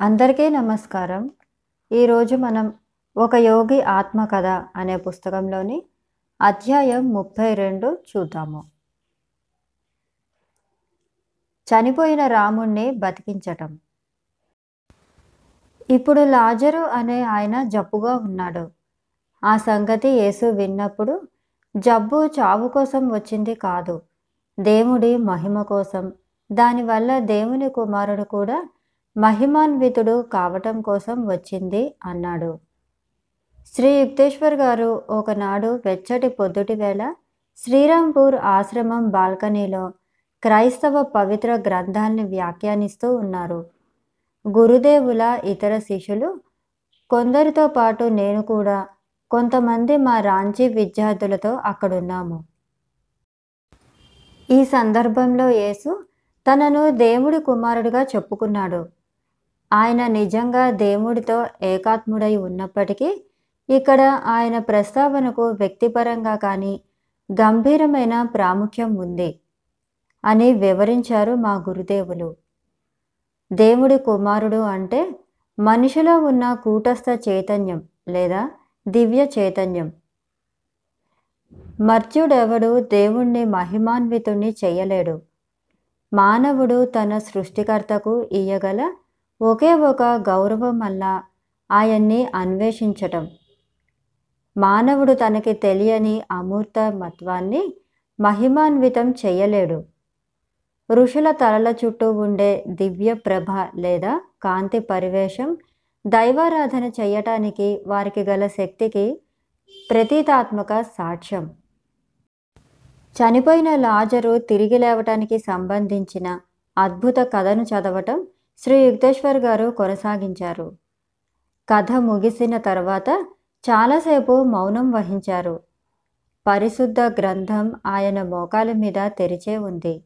అందరికీ నమస్కారం. ఈరోజు మనం ఒక యోగి ఆత్మకథ అనే పుస్తకంలోని అధ్యాయం ముప్పై రెండు చూద్దాము. చనిపోయిన రాముణ్ణి బతికించటం. ఇప్పుడు లాజరు అనే ఆయన జబ్బుగా ఉన్నాడు. ఆ సంగతి యేసు విన్నప్పుడు జబ్బు చావు కోసం వచ్చింది కాదు. దేవుడి మహిమ కోసం దానివల్ల దేవుని కుమారుడు కూడా మహిమాన్వితుడు కావటం కోసం వచ్చింది అన్నాడు. శ్రీ యుక్తేశ్వర్ గారు ఒకనాడు వెచ్చటి పొద్దుటి వేళ శ్రీరాంపూర్ ఆశ్రమం బాల్కనీలో క్రైస్తవ పవిత్ర గ్రంథాల్ని వ్యాఖ్యానిస్తూ ఉన్నారు. గురుదేవుల ఇతర శిష్యులు కొందరితో పాటు నేను కూడా కొంతమంది మా రాంచీ విద్యార్థులతో అక్కడున్నాము. ఈ సందర్భంలో యేసు తనను దేవుడి కుమారుడిగా చెప్పుకున్నాడు. ఆయన నిజంగా దేవుడితో ఏకాత్ముడై ఉన్నప్పటికీ ఇక్కడ ఆయన ప్రస్తావనకు వ్యక్తిపరంగా కానీ గంభీరమైన ప్రాముఖ్యం ఉంది అని వివరించారు మా గురుదేవులు. దేవుడి కుమారుడు అంటే మనిషిలో ఉన్న కూటస్థ చైతన్యం లేదా దివ్య చైతన్యం. మర్త్యుడెవడు దేవుణ్ణి మహిమాన్వితుణ్ణి చేయలేడు. మానవుడు తన సృష్టికర్తకు ఇయ్యగల ఒకే ఒక గౌరవం వల్ల ఆయన్ని అన్వేషించటం. మానవుడు తనకి తెలియని అమూర్త మత్వాన్ని మహిమాన్వితం చేయలేడు. ఋషుల తలల చుట్టూ ఉండే దివ్య ప్రభ లేదా కాంతి పరివేశం దైవారాధన చేయటానికి వారికి గల శక్తికి ప్రతీతాత్మక సాక్ష్యం. చనిపోయిన లాజరు తిరిగి లేవటానికి సంబంధించిన అద్భుత కథను చదవటం శ్రీ యుక్తేశ్వర్ గారు కొనసాగించారు. కథ ముగిసిన తర్వాత చాలాసేపు మౌనం వహించారు. పరిశుద్ధ గ్రంథం ఆయన మోకాల మీద తెరిచే ఉంది.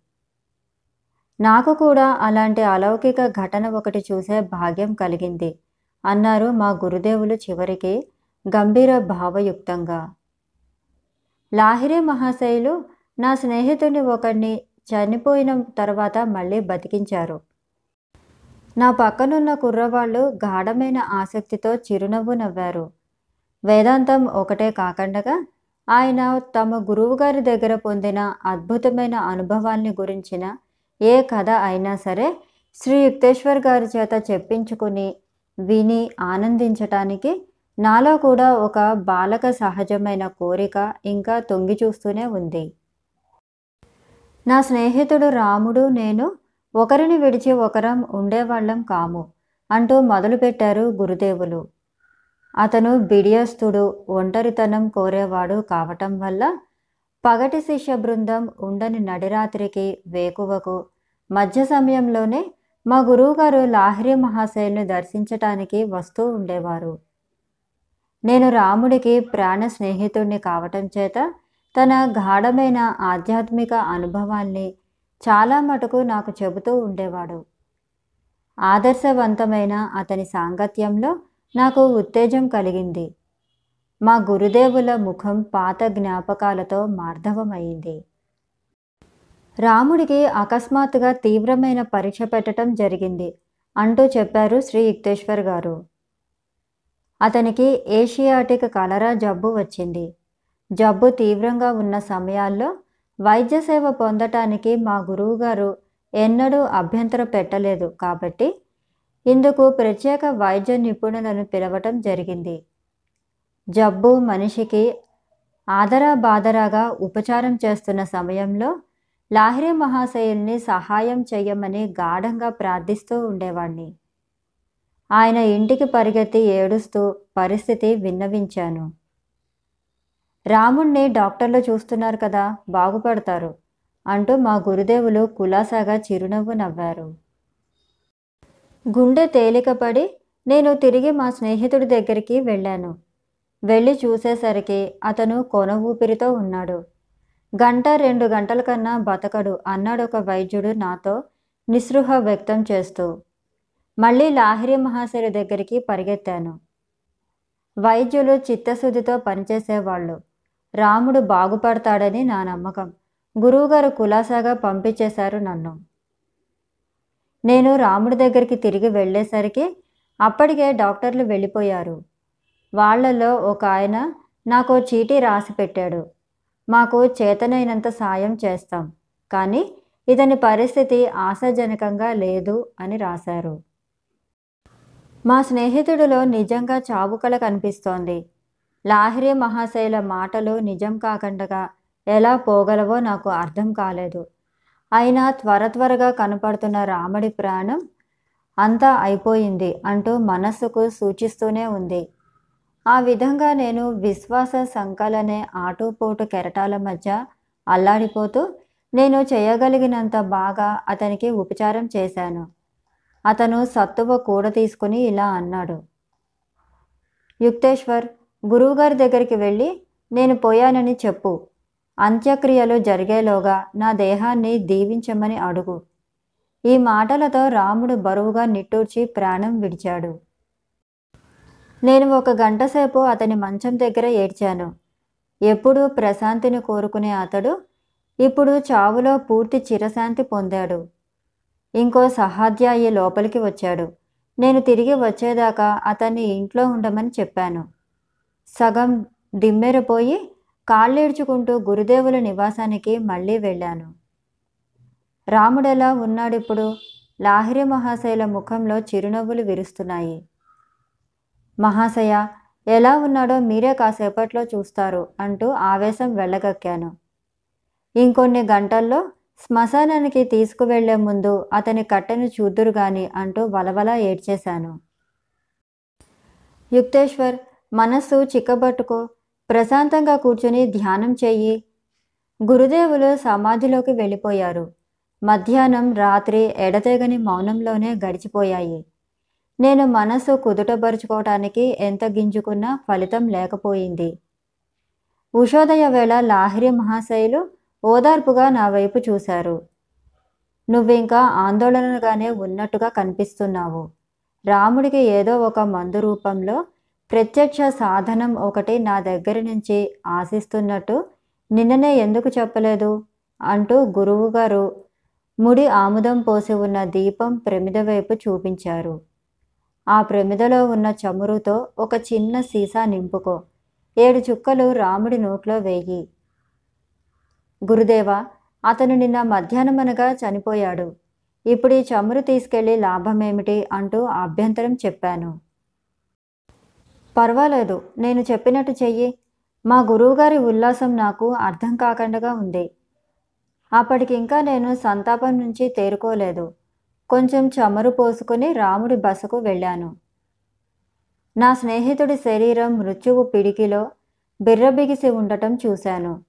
నాకు కూడా అలాంటి అలౌకిక ఘటన ఒకటి చూసే భాగ్యం కలిగింది అన్నారు మా గురుదేవులు చివరికి గంభీర భావయుక్తంగా. లాహిరి మహాశయులు నా స్నేహితుడిని ఒకడిని చనిపోయిన తర్వాత మళ్ళీ బతికించారు. నా పక్కనున్న కుర్రవాళ్ళు గాఢమైన ఆసక్తితో చిరునవ్వు నవ్వారు. వేదాంతం ఒకటే కాకండగా ఆయన తమ గురువుగారి దగ్గర పొందిన అద్భుతమైన అనుభవాల్ని గురించిన ఏ కథ అయినా సరే శ్రీ యుక్తేశ్వర్ గారి చేత చెప్పించుకుని విని ఆనందించటానికి నాలో కూడా ఒక బాలక సహజమైన కోరిక ఇంకా తొంగి చూస్తూనే ఉంది. నా స్నేహితుడు రాముడు నేను ఒకరిని విడిచి ఒకరం ఉండేవాళ్ళం కాము అంటూ మొదలుపెట్టారు గురుదేవులు. అతను బిడియస్తుడు ఒంటరితనం కోరేవాడు కావటం వల్ల పగటి శిష్య బృందం ఉండని నడిరాత్రికి వేకువకు మధ్య సమయంలోనే మా గురువుగారు లాహిరి మహాశయుని దర్శించటానికి వస్తూ ఉండేవారు. నేను రాముడికి ప్రాణ స్నేహితుణ్ణి కావటం చేత తన గాఢమైన ఆధ్యాత్మిక అనుభవాల్ని చాలా మటుకు నాకు చెబుతూ ఉండేవాడు. ఆదర్శవంతమైన అతని సాంగత్యంలో నాకు ఉత్తేజం కలిగింది. మా గురుదేవుల ముఖం పాత జ్ఞాపకాలతో మార్ధవమైంది రాముడికి అకస్మాత్తుగా తీవ్రమైన పరీక్ష పెట్టడం జరిగింది అంటూ చెప్పారు శ్రీ యుక్తేశ్వర్ గారు. అతనికి ఏషియాటిక్ కలరా జబ్బు వచ్చింది. జబ్బు తీవ్రంగా ఉన్న సమయాల్లో వైద్య సేవ పొందటానికి మా గురువుగారు ఎన్నడూ అభ్యంతరం పెట్టలేదు కాబట్టి ఇందుకు ప్రత్యేక వైద్య నిపుణులను పిలవటం జరిగింది. జబ్బు మనిషికి ఆదరా బాదరాగా ఉపచారం చేస్తున్న సమయంలో లాహిరి మహాశయుల్ని సహాయం చేయమని గాఢంగా ప్రార్థిస్తూ ఉండేవాణ్ణి. ఆయన ఇంటికి పరిగెత్తి ఏడుస్తూ పరిస్థితి విన్నవించాను. రాముణ్ణి డాక్టర్లు చూస్తున్నారు కదా బాగుపడతారు అంటూ మా గురుదేవులు కులాసాగా చిరునవ్వు నవ్వారు. గుండె తేలికపడి నేను తిరిగి మా స్నేహితుడి దగ్గరికి వెళ్ళాను. వెళ్ళి చూసేసరికి అతను కొన ఊపిరితో ఉన్నాడు. గంట రెండు గంటల కన్నా బతకడు అన్నాడు ఒక వైద్యుడు నాతో నిస్పృహ వ్యక్తం చేస్తూ. మళ్ళీ లాహిరి మహాశయుడి దగ్గరికి పరిగెత్తాను. వైద్యులు చిత్తశుద్ధితో పనిచేసేవాళ్ళు. రాముడు బాగుపడతాడని నా నమ్మకం. గురువుగారు కులాసాగా పంపించేశారు నన్ను. నేను రాముడి దగ్గరికి తిరిగి వెళ్ళేసరికి అప్పటికే డాక్టర్లు వెళ్ళిపోయారు. వాళ్ళలో ఒక ఆయన నాకు చీటీ రాసి పెట్టాడు. మాకు చేతనైనంత సాయం చేస్తాం. కానీ ఇతని పరిస్థితి ఆశాజనకంగా లేదు అని రాశారు. మా స్నేహితుడిలో నిజంగా చావుకల కనిపిస్తోంది. లాహిరి మహాశైల మాటలు నిజం కాకుండా ఎలా పోగలవో నాకు అర్థం కాలేదు. అయినా త్వర త్వరగా కనపడుతున్న రాముడి ప్రాణం అంతా అయిపోయింది అంటూ మనస్సుకు సూచిస్తూనే ఉంది. ఆ విధంగా నేను విశ్వాస సంకలనే ఆటోపోటు కెరటాల మధ్య అల్లాడిపోతూ నేను చేయగలిగినంత బాగా అతనికి ఉపచారం చేశాను. అతను సత్తువ కూడ తీసుకుని ఇలా అన్నాడు. యుక్తేశ్వర్ గురువుగారి దగ్గరికి వెళ్ళి నేను పోయానని చెప్పు. అంత్యక్రియలు జరిగేలోగా నా దేహాన్ని దీవించమని అడుగు ఈ మాటలతో రాముడు బరువుగా నిట్టూర్చి ప్రాణం విడిచాడు. నేను ఒక గంట సేపు అతని మంచం దగ్గర ఏడ్చాను. ఎప్పుడూ ప్రశాంతిని కోరుకునే అతడు ఇప్పుడు చావులో పూర్తి చిరశాంతి పొందాడు. ఇంకో సహాధ్యాయి లోపలికి వచ్చాడు. నేను తిరిగి వచ్చేదాకా అతన్ని ఇంట్లో ఉండమని చెప్పాను. సగం దిమ్మెరపోయి కాళ్ళేడ్చుకుంటూ గురుదేవుల నివాసానికి మళ్ళీ వెళ్ళాను. రాముడెలా ఉన్నాడిప్పుడు లాహిరి మహాశయుల ముఖంలో చిరునవ్వులు విరుస్తున్నాయి. మహాశయ ఎలా ఉన్నాడో మీరే కాసేపట్లో చూస్తారు అంటూ ఆవేశం వెళ్ళగక్కాను. ఇంకొన్ని గంటల్లో శ్మశానానికి తీసుకువెళ్ళే ముందు అతని కట్టెను చూద్దురు గాని అంటూ వలవలా ఏడ్చేశాను. యుక్తేశ్వర్ మనస్సు చిక్కబట్టుకో ప్రశాంతంగా కూర్చుని ధ్యానం చెయ్యి. గురుదేవులు సమాధిలోకి వెళ్ళిపోయారు. మధ్యాహ్నం రాత్రి ఎడతెగని మౌనంలోనే గడిచిపోయాయి. నేను మనసు కుదుటపరుచుకోవటానికి ఎంత గింజుకున్నా ఫలితం లేకపోయింది. ఉషోదయ వేళ లాహిరి మహాశయులు ఓదార్పుగా నా వైపు చూశారు. నువ్వింకా ఆందోళనగానే ఉన్నట్టుగా కనిపిస్తున్నావు. రాముడికి ఏదో ఒక మందు రూపంలో ప్రత్యక్ష సాధనం ఒకటి నా దగ్గర నుంచి ఆశిస్తున్నట్టు నిన్ననే ఎందుకు చెప్పలేదు? అంటూ గురువుగారు ముడి ఆముదం పోసి ఉన్న దీపం ప్రమిద వైపు చూపించారు. ఆ ప్రమిదలో ఉన్న చమురుతో ఒక చిన్న సీసా నింపుకో. ఏడు చుక్కలు రాముడి నోట్లో వేయి. గురుదేవ అతను నిన్న మధ్యాహ్నమనగా చనిపోయాడు. ఇప్పుడు ఈ చమురు తీసుకెళ్ళి లాభమేమిటి? అంటూ అభ్యంతరం చెప్పాను. పర్వాలేదు నేను చెప్పినట్టు చెయ్యి. మా గురువుగారి ఉల్లాసం నాకు అర్థం కాకుండా ఉంది. అప్పటికింకా నేను సంతాపం నుంచి తేరుకోలేదు. కొంచెం చమురు పోసుకుని రాముడి బసకు వెళ్ళాను. నా స్నేహితుడి శరీరం మృత్యువు పిడికిలో బిర్రబిగిసి ఉండటం చూశాను.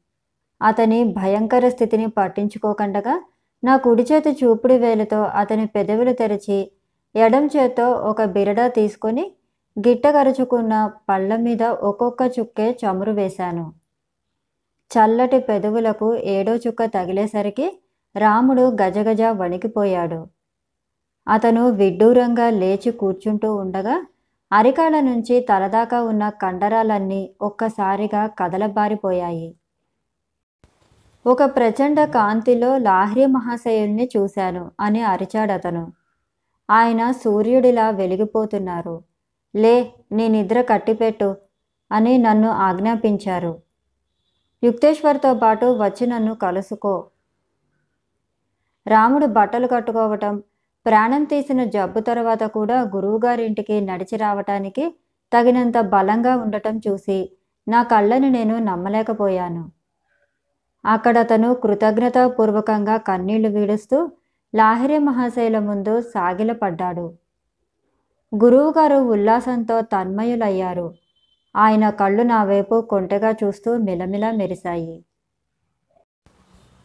అతని భయంకర స్థితిని పట్టించుకోకుండగా నా కుడి చేతి చూపుడు వేలుతో అతని పెదవులు తెరిచి ఎడం చేత్తో ఒక బిరడా తీసుకొని గిట్టగరుచుకున్న పళ్ళ మీద ఒక్కొక్క చుక్కే చమురు వేశాను. చల్లటి పెదవులకు ఏడో చుక్క తగిలేసరికి రాముడు గజగజ వణికిపోయాడు. అతను విడ్డూరంగా లేచి కూర్చుంటూ ఉండగా అరికాళ్ళ నుంచి తలదాకా ఉన్న కండరాలన్నీ ఒక్కసారిగా కదలబారిపోయాయి. ఒక ప్రచండ కాంతిలో లాహ్రి మహాశయుల్ని చూశాను అని అరిచాడతను. ఆయన సూర్యుడిలా వెలిగిపోతున్నారు. లే నీ నిద్ర కట్టిపెట్టు అని నన్ను ఆజ్ఞాపించారు. యుక్తేశ్వర్తో పాటు వచ్చి నన్ను కలుసుకో. రాముడు బట్టలు కట్టుకోవటం ప్రాణం తీసిన జబ్బు తర్వాత కూడా గురువుగారింటికి నడిచి రావటానికి తగినంత బలంగా ఉండటం చూసి నా కళ్ళని నేను నమ్మలేకపోయాను. అక్కడ అతను కృతజ్ఞతాపూర్వకంగా కన్నీళ్ళు వీడుస్తూ లాహిరి మహాశైల ముందు సాగిలపడ్డాడు. గురువుగారు ఉల్లాసంతో తన్మయులయ్యారు. ఆయన కళ్ళు నా వైపు కొంటగా చూస్తూ మిలమిలా మెరిశాయి.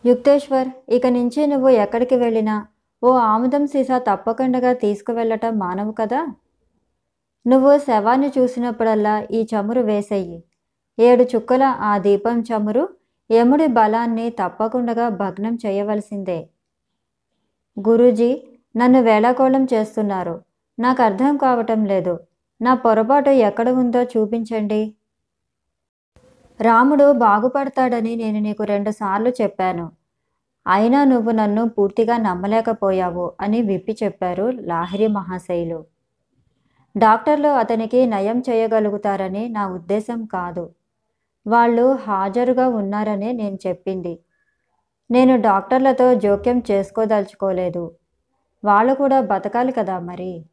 యుక్తేశ్వర్ ఇక నుంచి నువ్వు ఎక్కడికి వెళ్ళినా ఓ ఆముదం సీసా తప్పకుండా తీసుకువెళ్ళటం మానవు కదా? నువ్వు శవాన్ని చూసినప్పుడల్లా ఈ చమురు వేసేయి. ఏడు చుక్కల ఆ దీపం చమురు యముడి బలాన్ని తప్పకుండా భగ్నం చేయవలసిందే. గురూజీ నన్ను వేళాకోళం చేస్తున్నారు. నాకు అర్థం కావటం లేదు. నా పొరపాటు ఎక్కడ ఉందో చూపించండి. రాముడు బాగుపడతాడని నేను నీకు రెండుసార్లు చెప్పాను. అయినా నువ్వు నన్ను పూర్తిగా నమ్మలేకపోయావు అని విప్పి చెప్పారు లాహిరి మహాశైలు. డాక్టర్లు అతనికి నయం చేయగలుగుతారని నా ఉద్దేశం కాదు. వాళ్ళు హాజరుగా ఉన్నారని నేను చెప్పింది. నేను డాక్టర్లతో జోక్యం చేసుకోదలుచుకోలేదు. వాళ్ళు కూడా బతకాలి కదా మరి?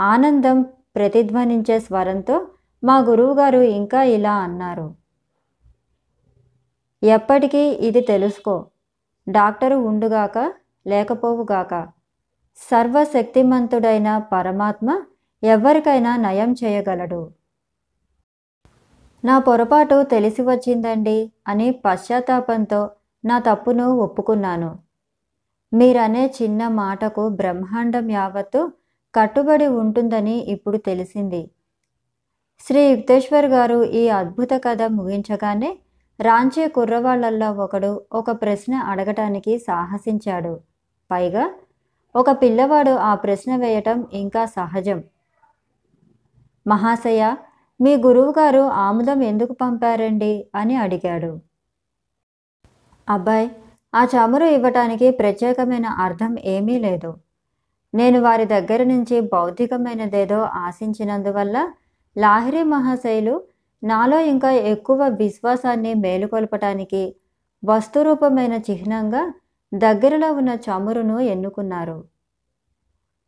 ఆనందం ప్రతిధ్వనించే స్వరంతో మా గురువుగారు ఇంకా ఇలా అన్నారు. ఎప్పటికీ ఇది తెలుసుకో. డాక్టరు ఉండుగాక లేకపోవుగాక. సర్వశక్తిమంతుడైన పరమాత్మ ఎవరికైనా నయం చేయగలడు. నా పొరపాటు తెలిసి వచ్చిందండి అని పశ్చాత్తాపంతో నా తప్పును ఒప్పుకున్నాను. మీరనే చిన్న మాటకు బ్రహ్మాండం యావత్తు కట్టుబడి ఉంటుందని ఇప్పుడు తెలిసింది. శ్రీ యుక్తేశ్వర్ గారు ఈ అద్భుత కథ ముగించగానే రాంచే కుర్రవాళ్ళల్లో ఒకడు ఒక ప్రశ్న అడగటానికి సాహసించాడు. పైగా ఒక పిల్లవాడు ఆ ప్రశ్న వేయటం ఇంకా సహజం. మహాశయ మీ గురువుగారు ఆముదం ఎందుకు పంపారండి? అని అడిగాడు. అబ్బాయ్ ఆ చమురు ఇవ్వటానికి ప్రత్యేకమైన అర్థం ఏమీ లేదు. నేను వారి దగ్గర నుంచి భౌతికమైనదేదో ఆశించినందువల్ల లాహిరి మహాశైలు నాలో ఇంకా ఎక్కువ విశ్వాసాన్ని మేలుకొల్పటానికి వస్తురూపమైన చిహ్నంగా దగ్గరలో ఉన్న చమురును ఎన్నుకున్నారు.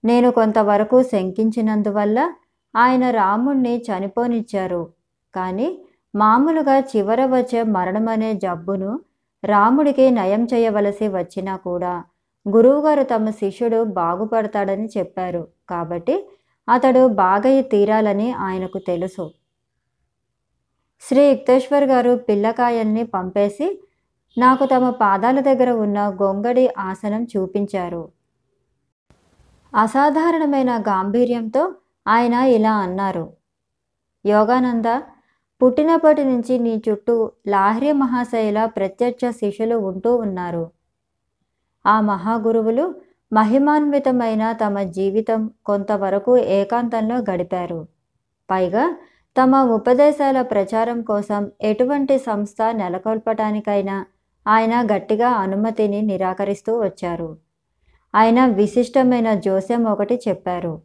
నేను కొంతవరకు శంకించినందువల్ల ఆయన రాముణ్ణి చనిపోనిచ్చారు. కానీ మామూలుగా చివర వచ్చే మరణమనే జబ్బును రాముడికి నయం చేయవలసి వచ్చినా కూడా గురువుగారు తమ శిష్యుడు బాగుపడతాడని చెప్పారు. కాబట్టి అతడు బాగయ్య తీరాలని ఆయనకు తెలుసు. శ్రీ యుక్తేశ్వర్ గారు పిల్లకాయల్ని పంపేసి నాకు తమ పాదాల దగ్గర ఉన్న గొంగడి ఆసనం చూపించారు. అసాధారణమైన గాంభీర్యంతో ఆయన ఇలా అన్నారు. యోగానంద పుట్టినప్పటి నుంచి నీ చుట్టూ లాహిరి మహాశైల ప్రత్యక్ష శిష్యులు ఉంటూ ఉన్నారు. ఆ మహాగురువులు మహిమాన్వితమైన తమ జీవితం కొంతవరకు ఏకాంతంలో గడిపారు. పైగా తమ ఉపదేశాల ప్రచారం కోసం ఎటువంటి సంస్థ నెలకొల్పటానికైనా ఆయన గట్టిగా అనుమతిని నిరాకరిస్తూ వచ్చారు. ఆయన విశిష్టమైన జోస్యం ఒకటి చెప్పారు.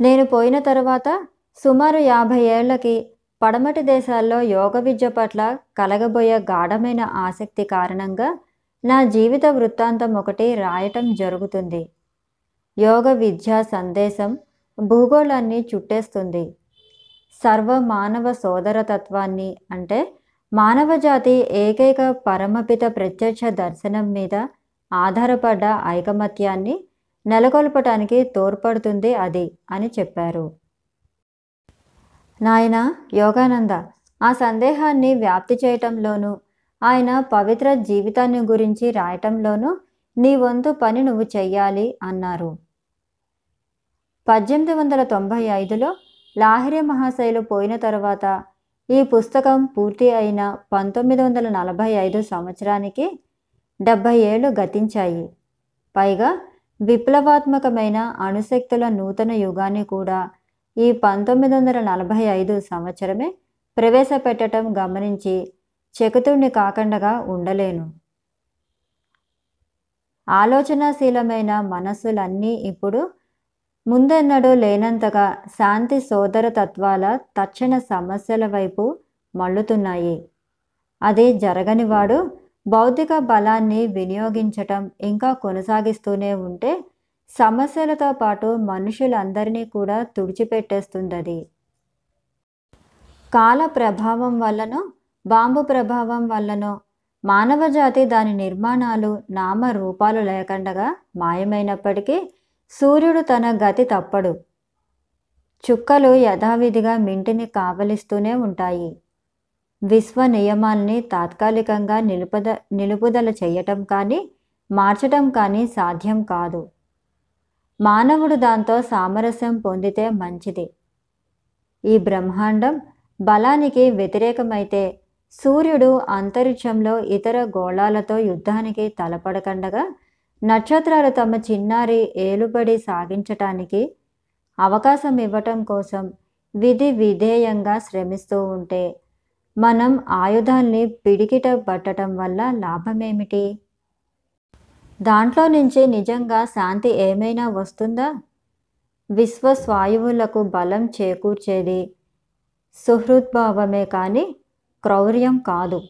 నేను పోయిన తర్వాత సుమారు యాభై ఏళ్ళకి పడమటి దేశాల్లో యోగ విద్య పట్ల కలగబోయే గాఢమైన ఆసక్తి కారణంగా నా జీవిత వృత్తాంతం ఒకటి రాయటం జరుగుతుంది. యోగ విద్యా సందేశం భూగోళాన్ని చుట్టేస్తుంది. సర్వ మానవ సోదరతత్వాన్ని అంటే మానవజాతి ఏకైక పరమపిత ప్రత్యక్ష దర్శనం మీద ఆధారపడ్డ ఐకమత్యాన్ని నెలకొల్పటానికి తోడ్పడుతుంది అది అని చెప్పారు. నాయన యోగానంద ఆ సందేహాన్ని వ్యాప్తి చేయటంలోనూ ఆయన పవిత్ర జీవితాన్ని గురించి రాయటంలోనూ నీ వంతు పని నువ్వు చెయ్యాలి అన్నారు. పద్దెనిమిది వందల తొంభై ఐదులో లాహిరి మహాశైలు పోయిన తర్వాత ఈ పుస్తకం పూర్తి అయిన పంతొమ్మిది వందల నలభై ఐదు సంవత్సరానికి డెబ్భై ఏళ్ళు గతించాయి. పైగా విప్లవాత్మకమైన అణుశక్తుల నూతన యుగాన్ని కూడా ఈ పంతొమ్మిది వందల నలభై ఐదు సంవత్సరమే ప్రవేశపెట్టడం గమనించి చెకుతుణ్ణి కాకుండా ఉండలేను. ఆలోచనాశీలమైన మనస్సులన్నీ ఇప్పుడు ముందెన్నడూ లేనంతగా శాంతి సోదర తత్వాల తక్షణ సమస్యల వైపు మళ్ళుతున్నాయి. అది జరగనివాడు భౌతిక బలాన్ని వినియోగించటం ఇంకా కొనసాగిస్తూనే ఉంటే సమస్యలతో పాటు మనుషులందరినీ కూడా తుడిచిపెట్టేస్తుందది. కాల ప్రభావం వల్లనో బాంబు ప్రభావం వల్లనో మానవజాతి దాని నిర్మాణాలు నామ రూపాలు లేకుండగా మాయమైనప్పటికీ సూర్యుడు తన గతి తప్పడు. చుక్కలు యథావిధిగా మింటిని కావలిస్తూనే ఉంటాయి. విశ్వ నియమాల్ని తాత్కాలికంగా నిలుపద నిలుపుదల చేయటం కానీ మార్చటం కానీ సాధ్యం కాదు. మానవుడు దాంతో సామరస్యం పొందితే మంచిది. ఈ బ్రహ్మాండం బలానికి వ్యతిరేకమైతే సూర్యుడు అంతరిక్షంలో ఇతర గోళాలతో యుద్ధానికి తలపడకండగా నక్షత్రాలు తమ చిన్నారి ఏలుబడి సాగించటానికి అవకాశం ఇవ్వటం కోసం విధి విధేయంగా శ్రమిస్తూ ఉంటే మనం ఆయుధాల్ని పిడికిట పట్టడం వల్ల లాభమేమిటి? దాంట్లో నుంచి నిజంగా శాంతి ఏమైనా వస్తుందా? విశ్వస్వాయువులకు బలం చేకూర్చేది సుహృద్భావమే కానీ క్రౌర్యం కాదు.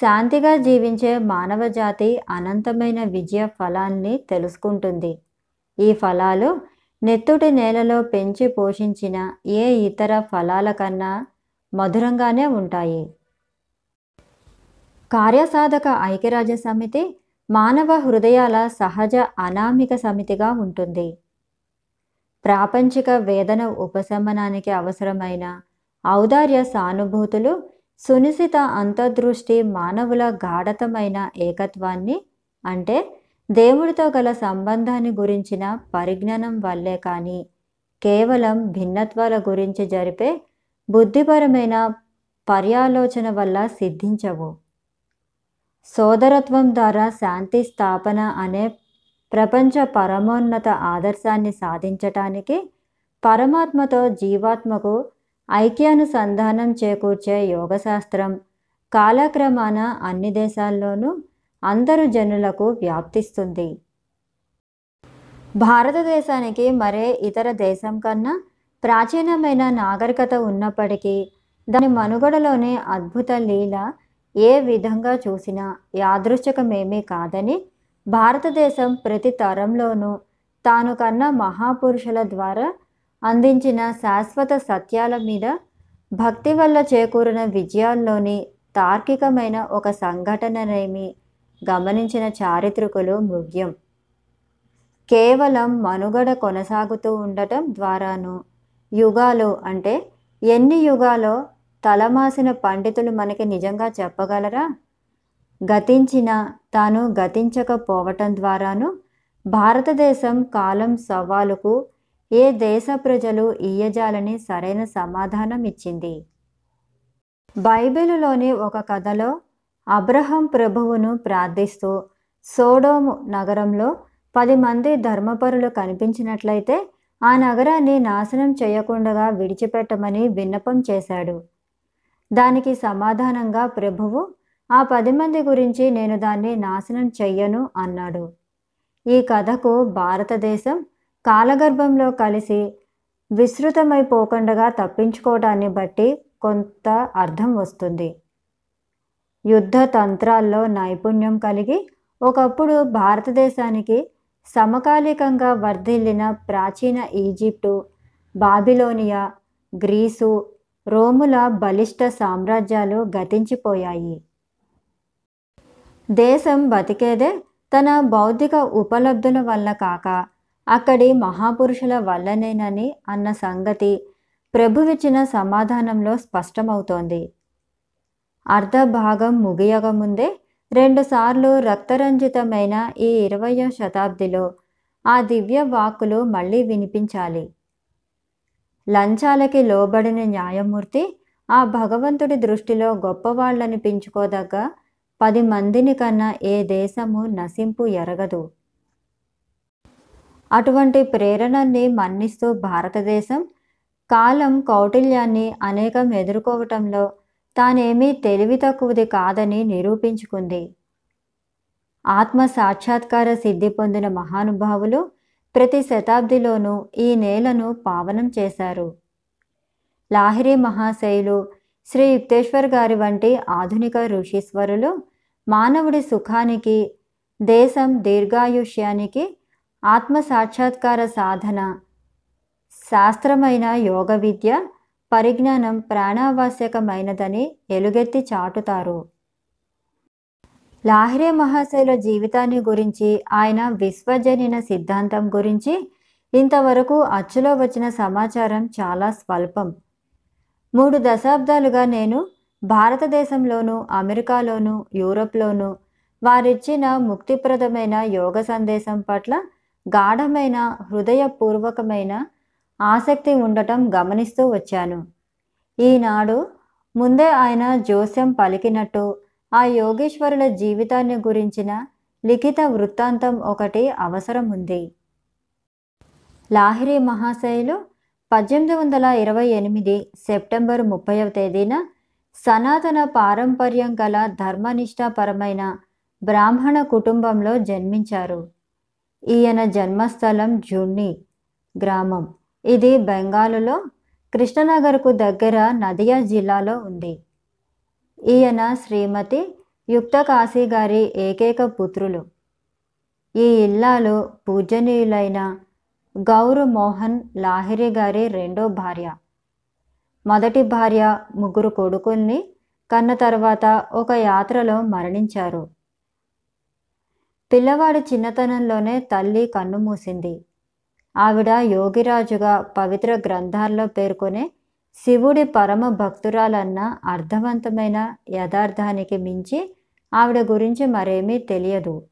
శాంతిగా జీవించే మానవ జాతి అనంతమైన విజయ ఫలాన్ని తెలుసుకుంటుంది. ఈ ఫలాలు నెత్తుటి నేలలో పెంచి పోషించిన ఏ ఇతర ఫలాల కన్నా మధురంగానే ఉంటాయి. కార్యసాధక ఐక్యరాజ్య సమితి మానవ హృదయాల సహజ అనామిక సమితిగా ఉంటుంది. ప్రాపంచిక వేదన ఉపశమనానికి అవసరమైన ఔదార్య సానుభూతులు సునిశిత అంతర్దృష్టి మానవుల గాఢతమైన ఏకత్వాన్ని అంటే దేవుడితో గల సంబంధాన్ని గురించిన పరిజ్ఞానం వల్లే కానీ కేవలం భిన్నత్వాల గురించి జరిపే బుద్ధిపరమైన పర్యాలోచన వల్ల సిద్ధించవు. సోదరత్వం ద్వారా శాంతి స్థాపన అనే ప్రపంచ పరమోన్నత ఆదర్శాన్ని సాధించటానికి పరమాత్మతో జీవాత్మకు ఐక్యానుసంధానం చేకూర్చే యోగశాస్త్రం. కాలక్రమాన అన్ని దేశాల్లోనూ అందరు జనులకు వ్యాప్తిస్తుంది. భారతదేశానికి మరే ఇతర దేశం కన్నా ప్రాచీనమైన నాగరికత ఉన్నప్పటికీ దాని మనుగడలోనే అద్భుత లీల ఏ విధంగా చూసినా యాదృశ్చకమేమీ కాదని భారతదేశం ప్రతి తరంలోనూ తాను కన్న మహాపురుషుల ద్వారా అందించిన శాశ్వత సత్యాల మీద భక్తి వల్ల చేకూరిన విజయాల్లోని తార్కికమైన ఒక సంఘటననేమి గమనించిన చారిత్రకులు మృగ్యం. కేవలం మనుగడ కొనసాగుతూ ఉండటం ద్వారాను యుగాలు అంటే ఎన్ని యుగాలో తలమాసిన పండితులు మనకి నిజంగా చెప్పగలరా? గతించిన తాను గతించకపోవటం ద్వారాను భారతదేశం కాలం సవాలుకు ఏ దేశ ప్రజలు ఇయ్యజాలని సరైన సమాధానం ఇచ్చింది? బైబిలులోని ఒక కథలో అబ్రహం ప్రభువును ప్రార్థిస్తూ సోడోము నగరంలో పది మంది ధర్మపరులు కనిపించినట్లయితే ఆ నగరాన్ని నాశనం చేయకుండా విడిచిపెట్టమని విన్నపం చేశాడు. దానికి సమాధానంగా ప్రభువు ఆ పది మంది గురించి నేను దాన్ని నాశనం చెయ్యను అన్నాడు. ఈ కథకు భారతదేశం కాలగర్భంలో కలిసి విస్తృతమైపోకుండా తప్పించుకోవడాన్ని బట్టి కొంత అర్థం వస్తుంది. యుద్ధ తంత్రాల్లో నైపుణ్యం కలిగి ఒకప్పుడు భారతదేశానికి సమకాలికంగా వర్ధిల్లిన ప్రాచీన ఈజిప్టు బాబిలోనియా గ్రీసు రోముల బలిష్ట సామ్రాజ్యాలు గతించిపోయాయి. దేశం బతికేదే తన బౌద్ధిక ఉపలబ్ధుల వల్ల కాక అక్కడి మహాపురుషుల వల్లనేనని అన్న సంగతి ప్రభువిచ్చిన సమాధానంలో స్పష్టమవుతోంది. అర్ధ భాగం ముగియకముందే రెండుసార్లు రక్తరంజితమైన ఈ ఇరవయో శతాబ్దిలో ఆ దివ్య వాక్కులు మళ్ళీ వినిపించాలి. లంచాలకి లోబడిన న్యాయమూర్తి ఆ భగవంతుడి దృష్టిలో గొప్పవాళ్ళనిపించుకోదగ్గ పది మందిని కన్నా ఏ దేశము నశింపు ఎరగదు. అటువంటి ప్రేరణని మన్నిస్తూ భారతదేశం కాలం కౌటిల్యాన్ని అనేకం ఎదుర్కోవటంలో తానేమీ తెలివి తక్కువది కాదని నిరూపించుకుంది. ఆత్మ సాక్షాత్కార సిద్ధి పొందిన మహానుభావులు ప్రతి శతాబ్దిలోనూ ఈ నేలను పావనం చేశారు. లాహిరి మహాశైలు శ్రీ యుక్తేశ్వర్ గారి వంటి ఆధునిక ఋషీశ్వరులు మానవుడి సుఖానికి దేశం దీర్ఘాయుష్యానికి ఆత్మ సాక్షాత్కార సాధన. శాస్త్రమైన యోగ విద్య పరిజ్ఞానం ప్రాణావశ్యకమైనదని ఎలుగెత్తి చాటుతారు. లాహిరే మహాశయుల జీవితాన్ని గురించి ఆయన విశ్వజనిన సిద్ధాంతం గురించి ఇంతవరకు అచ్చులో వచ్చిన సమాచారం చాలా స్వల్పం. మూడు దశాబ్దాలుగా నేను భారతదేశంలోనూ అమెరికాలోనూ యూరప్లోనూ వారిచ్చిన ముక్తిప్రదమైన యోగ సందేశం పట్ల గాఢమైన హృదయపూర్వకమైన ఆసక్తి ఉండటం గమనిస్తూ వచ్చాను. ఈనాడు ముందే ఆయన జోస్యం పలికినట్టు ఆ యోగేశ్వరుల జీవితాన్ని గురించిన లిఖిత వృత్తాంతం ఒకటి అవసరం ఉంది. లాహిరి మహాశయులు పద్దెనిమిది వందల ఇరవై ఎనిమిది సెప్టెంబర్ ముప్పైవ తేదీన సనాతన పారంపర్యం గల ధర్మనిష్టాపరమైన బ్రాహ్మణ కుటుంబంలో జన్మించారు. ఈయన జన్మస్థలం జున్ని గ్రామం. ఇది బెంగాలులో కృష్ణనగర్కు దగ్గర నదియా జిల్లాలో ఉంది. ఈయన శ్రీమతి యుక్తకాశీ గారి ఏకైక పుత్రులు. ఈ ఇల్లాలు పూజనీయులైన గౌర్ మోహన్ లాహిరి గారి రెండో భార్య. మొదటి భార్య ముగ్గురు కొడుకుల్ని కన్న తర్వాత ఒక యాత్రలో మరణించారు. పిల్లవాడి చిన్నతనంలోనే తల్లి కన్నుమూసింది ఆవిడ యోగిరాజుగా పవిత్ర గ్రంథాల్లో పేర్కొనే శివుడి పరమ భక్తురాలన్న అర్థవంతమైన యథార్థానికి మించి ఆవిడ గురించి మరేమీ తెలియదు.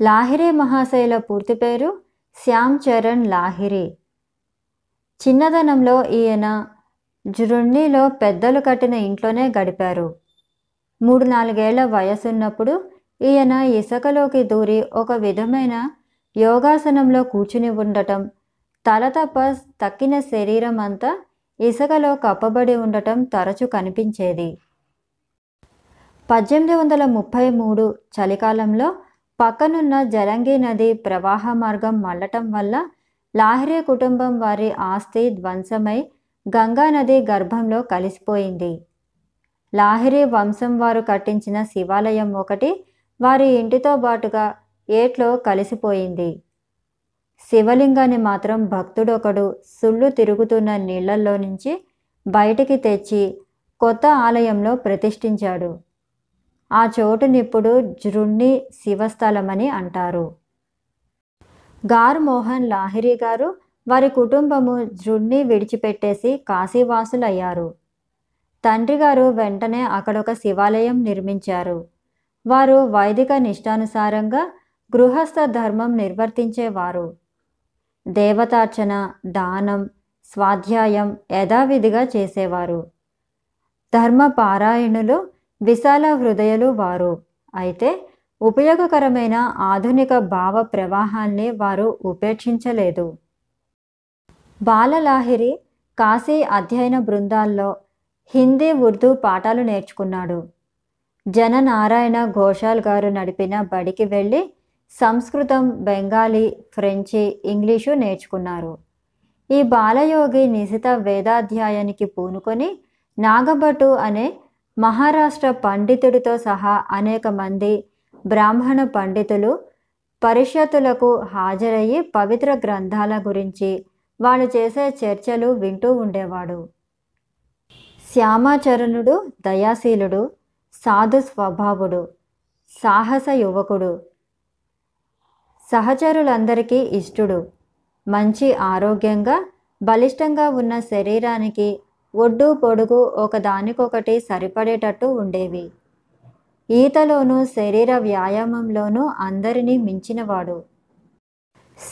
లాహిరి మహాశైల పూర్తి పేరు శ్యామ్ చరణ్ లాహిరి. చిన్నదనంలో ఈయన జృణ్ణిలో పెద్దలు కట్టిన ఇంట్లోనే గడిపారు. మూడు నాలుగేళ్ళ వయసున్నప్పుడు ఈయన ఇసుకలోకి దూరి ఒక విధమైన యోగాసనంలో కూర్చుని ఉండటం తల తప్ప తక్కిన శరీరం అంతా ఇసుకలో కప్పబడి ఉండటం తరచు కనిపించేది. పద్దెనిమిది వందల ముప్పై మూడు చలికాలంలో పక్కనున్న జలంగి నది ప్రవాహ మార్గం మళ్ళటం వల్ల లాహిరి కుటుంబం వారి ఆస్తి ధ్వంసమై గంగా నది గర్భంలో కలిసిపోయింది. లాహిరి వంశం వారు కట్టించిన శివాలయం ఒకటి వారి ఇంటితో బాటుగా ఏట్లో కలిసిపోయింది. శివలింగాన్ని మాత్రం భక్తుడొకడు సుళ్ళు తిరుగుతున్న నీళ్ళలో నుంచి బయటికి తెచ్చి కొత్త ఆలయంలో ప్రతిష్ఠించాడు. ఆ చోటునిప్పుడు జృణ్ణి శివస్థలమని అంటారు. గార్ మోహన్ లాహిరి గారు వారి కుటుంబము జృణ్ణి విడిచిపెట్టేసి కాశీవాసులయ్యారు. తండ్రి గారు వెంటనే అక్కడొక శివాలయం నిర్మించారు. వారు వైదిక నిష్టానుసారంగా గృహస్థ ధర్మం నిర్వర్తించేవారు. దేవతార్చన దానం స్వాధ్యాయం యథావిధిగా చేసేవారు. ధర్మ పారాయణులు విశాల హృదయులు వారు. అయితే ఉపయోగకరమైన ఆధునిక భావ ప్రవాహాన్ని వారు ఉపేక్షించలేదు. బాలలాహిరి కాశీ అధ్యయన బృందాల్లో హిందీ ఉర్దూ పాఠాలు నేర్చుకున్నాడు. జననారాయణ ఘోషాల్ గారు నడిపిన బడికి వెళ్ళి సంస్కృతం బెంగాలీ ఫ్రెంచి ఇంగ్లీషు నేర్చుకున్నారు. ఈ బాలయోగి నిశిత వేదాధ్యాయానికి పూనుకొని నాగభటు అనే మహారాష్ట్ర పండితుడితో సహా అనేక మంది బ్రాహ్మణ పండితులు పరిషత్తులకు హాజరయ్యి పవిత్ర గ్రంథాల గురించి వాళ్ళు చేసే చర్చలు వింటూ ఉండేవాడు. శ్యామాచరణుడు దయాశీలుడు సాధు స్వభావుడు సాహస యువకుడు. సహచరులందరికీ ఇష్టుడు. మంచి ఆరోగ్యంగా బలిష్టంగా ఉన్న శరీరానికి ఒడ్డు పొడుగు ఒకదానికొకటి సరిపడేటట్టు ఉండేవి. ఈతలోనూ శరీర వ్యాయామంలోనూ అందరినీ మించినవాడు.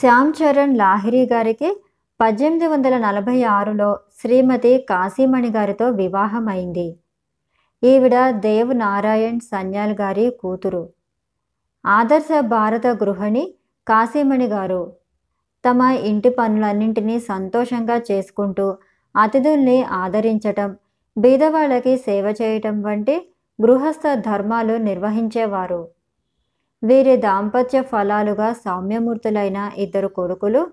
శ్యామ్ చరణ్ లాహిరి గారికి పద్దెనిమిది వందల నలభై ఆరులో శ్రీమతి కాశీమణి గారితో వివాహమైంది. ఈవిడ దేవ్ నారాయణ్ సన్యాల్ గారి కూతురు. ఆదర్శ భారత గృహిణి కాశీమణి గారు తమ ఇంటి పనులన్నింటినీ సంతోషంగా చేసుకుంటూ అతిథుల్ని ఆదరించటం బీదవాళ్ళకి సేవ చేయటం వంటి గృహస్థ ధర్మాలు నిర్వహించేవారు. వీరి దాంపత్య ఫలాలుగా సౌమ్యమూర్తులైన ఇద్దరు కొడుకులు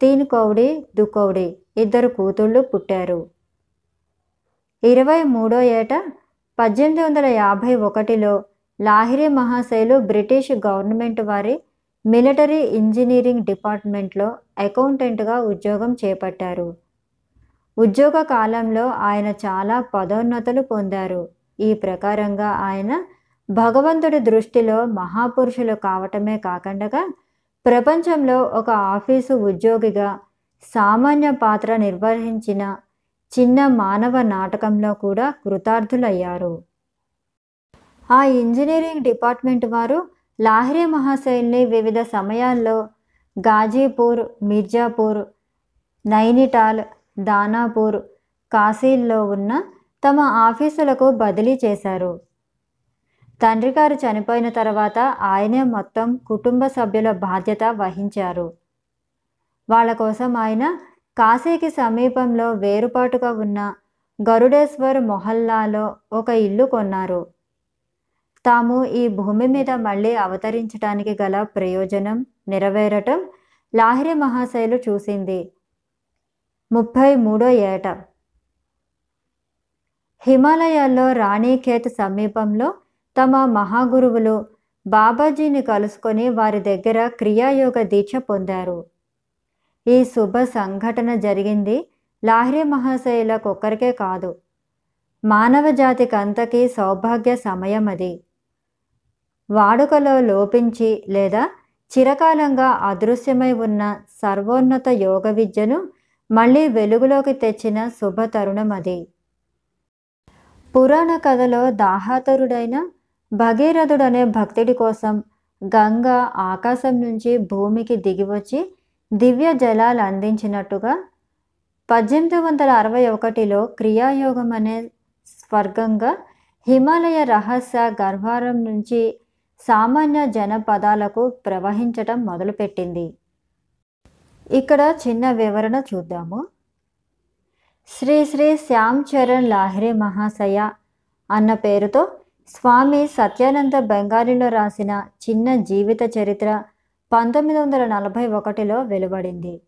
తీన్ కౌడి దుకౌడి ఇద్దరు కూతుళ్ళు పుట్టారు. ఇరవై మూడో ఏట పద్దెనిమిది వందల యాభై ఒకటిలో లాహిరి మహాశైలు బ్రిటిష్ గవర్నమెంట్ వారి మిలిటరీ ఇంజనీరింగ్ డిపార్ట్మెంట్లో అకౌంటెంట్గా ఉద్యోగం చేపట్టారు. ఉద్యోగ కాలంలో ఆయన చాలా పదోన్నతులు పొందారు. ఈ ప్రకారంగా ఆయన భగవంతుడి దృష్టిలో మహాపురుషులు కావటమే కాకుండా ప్రపంచంలో ఒక ఆఫీసు ఉద్యోగిగా సామాన్య పాత్ర నిర్వహించిన చిన్న మానవ నాటకంలో కూడా కృతార్థులయ్యారు. ఆ ఇంజనీరింగ్ డిపార్ట్మెంట్ వారు లాహిరి మహాశైల్ని వివిధ సమయాల్లో గాజీపూర్ మిర్జాపూర్ నైనిటాల్ దానాపూర్ కాశీల్లో ఉన్న తమ ఆఫీసులకు బదిలీ చేశారు. తండ్రి గారు చనిపోయిన తర్వాత ఆయనే మొత్తం కుటుంబ సభ్యుల బాధ్యత వహించారు. వాళ్ళ కోసం ఆయన కాశీకి సమీపంలో వేరుపాటుగా ఉన్న గరుడేశ్వర్ మొహల్లాలో ఒక ఇల్లు కొన్నారు. తాము ఈ భూమి మీద మళ్ళీ అవతరించడానికి గల ప్రయోజనం నెరవేరటం లాహిరి మహాశైలు చూసింది. ముప్పై మూడో ఏట. హిమాలయాల్లో రాణిఖేత్ సమీపంలో తమ మహాగురువులు బాబాజీని కలుసుకొని వారి దగ్గర క్రియాయోగ దీక్ష పొందారు. ఈ శుభ సంఘటన జరిగింది. లాహిరి మహాశయులకొక్కరికే కాదు. మానవ జాతికి అంతకీ సౌభాగ్య సమయం అది. వాడుకలో లోపించి లేదా చిరకాలంగా అదృశ్యమై ఉన్న సర్వోన్నత యోగ విద్యను మళ్ళీ వెలుగులోకి తెచ్చిన శుభ తరుణం అది. పురాణ కథలో దాహాతరుడైన భగీరథుడనే భక్తుడి కోసం గంగ ఆకాశం నుంచి భూమికి దిగివచ్చి దివ్య జలాలు అందించినట్టుగా పద్దెనిమిది వందల అరవై ఒకటిలో క్రియాయోగం అనే స్వర్గంగా హిమాలయ రహస్య గర్భారం నుంచి సామాన్య జనపదాలకు ప్రవహించటం మొదలుపెట్టింది. ఇక్కడ చిన్న వివరణ చూద్దాము. శ్రీ శ్రీ శ్యామ్ చరణ్ లాహిరి మహాశయ అన్న పేరుతో స్వామి సత్యానంద బెంగాలీలో రాసిన చిన్న జీవిత చరిత్ర పంతొమ్మిది వందల నలభై ఒకటిలో వెలువడింది.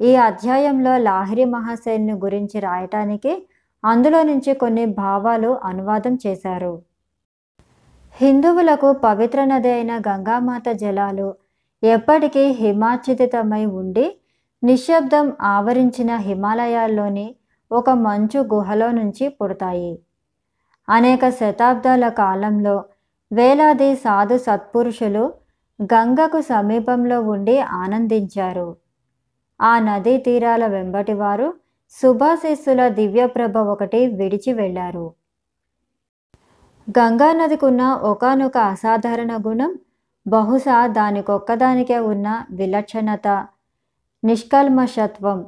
ఈ అధ్యాయంలో లాహిరి మహాశయుని గురించి రాయటానికి అందులో నుంచి కొన్ని భావాలు అనువాదం చేశారు. హిందువులకు పవిత్ర నది అయిన గంగామాత జలాలు ఎప్పటికీ హిమాచ్ఛిదితమై ఉండి నిశ్శబ్దం ఆవరించిన హిమాలయాల్లోని ఒక మంచు గుహలో నుంచి పుడతాయి. అనేక శతాబ్దాల కాలంలో వేలాది సాధు సత్పురుషులు గంగకు సమీపంలో ఉండి ఆనందించారు. ఆ నదీ తీరాల వెంబటి వారు శుభాశిస్సుల దివ్యప్రభ ఒకటి విడిచి వెళ్ళారు. గంగా నదికున్న ఒకనొక అసాధారణ గుణం బహుశా దానికొక్కదానికే ఉన్న విలక్షణత నిష్కల్మషత్వం.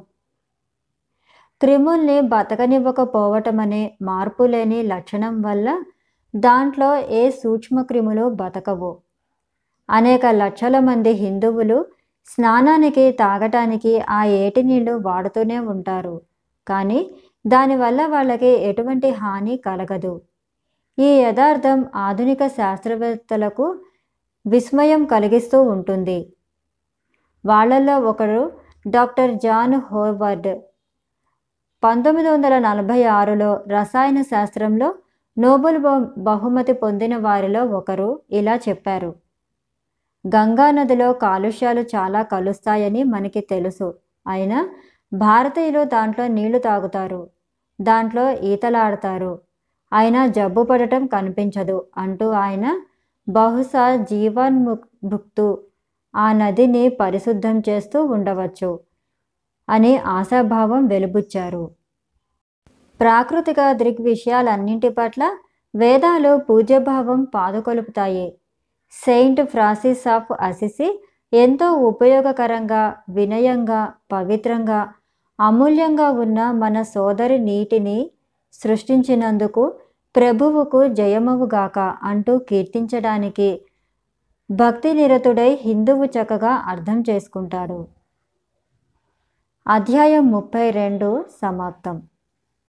క్రిముల్ని బతకనివ్వకపోవటమనే మార్పులేని లక్షణం వల్ల దాంట్లో ఏ సూక్ష్మక్రిములు బతకవు. అనేక లక్షల మంది హిందువులు స్నానానికి తాగటానికి ఆ ఏటి నీళ్ళు వాడుతూనే ఉంటారు. కానీ దానివల్ల వాళ్ళకి ఎటువంటి హాని కలగదు. ఈ యథార్థం ఆధునిక శాస్త్రవేత్తలకు విస్మయం కలిగిస్తూ ఉంటుంది. వాళ్ళల్లో ఒకరు డాక్టర్ జాన్ హోవర్డ్. పంతొమ్మిది వందల నలభై ఆరులో రసాయన శాస్త్రంలో నోబెల్ బహుమతి పొందిన వారిలో ఒకరు ఇలా చెప్పారు. గంగా నదిలో కాలుష్యాలు చాలా కలుస్తాయని మనకి తెలుసు. అయినా భారతీయులు దాంట్లో నీళ్ళు తాగుతారు. దాంట్లో ఈతలాడతారు. అయినా జబ్బు పడటం కనిపించదు అంటూ ఆయన బహుశా జీవన్ముక్తు ఆ నదిని పరిశుద్ధం చేస్తూ ఉండవచ్చు అని ఆశాభావం వెలుబుచ్చారు. ప్రాకృతిక దృగ్విషయాలన్నింటి పట్ల వేదాలు పూజ్యభావం పాదుకొలుపుతాయి. సెయింట్ ఫ్రాన్సిస్ ఆఫ్ అసిసి ఎంతో ఉపయోగకరంగా వినయంగా పవిత్రంగా అమూల్యంగా ఉన్న మన సోదరి నీటిని సృష్టించినందుకు ప్రభువుకు జయమవుగాక అంటూ కీర్తించడానికి భక్తి నిరతుడై హిందువు చక్కగా అర్థం చేసుకుంటాడు అధ్యాయం ముప్పై రెండు సమాప్తం.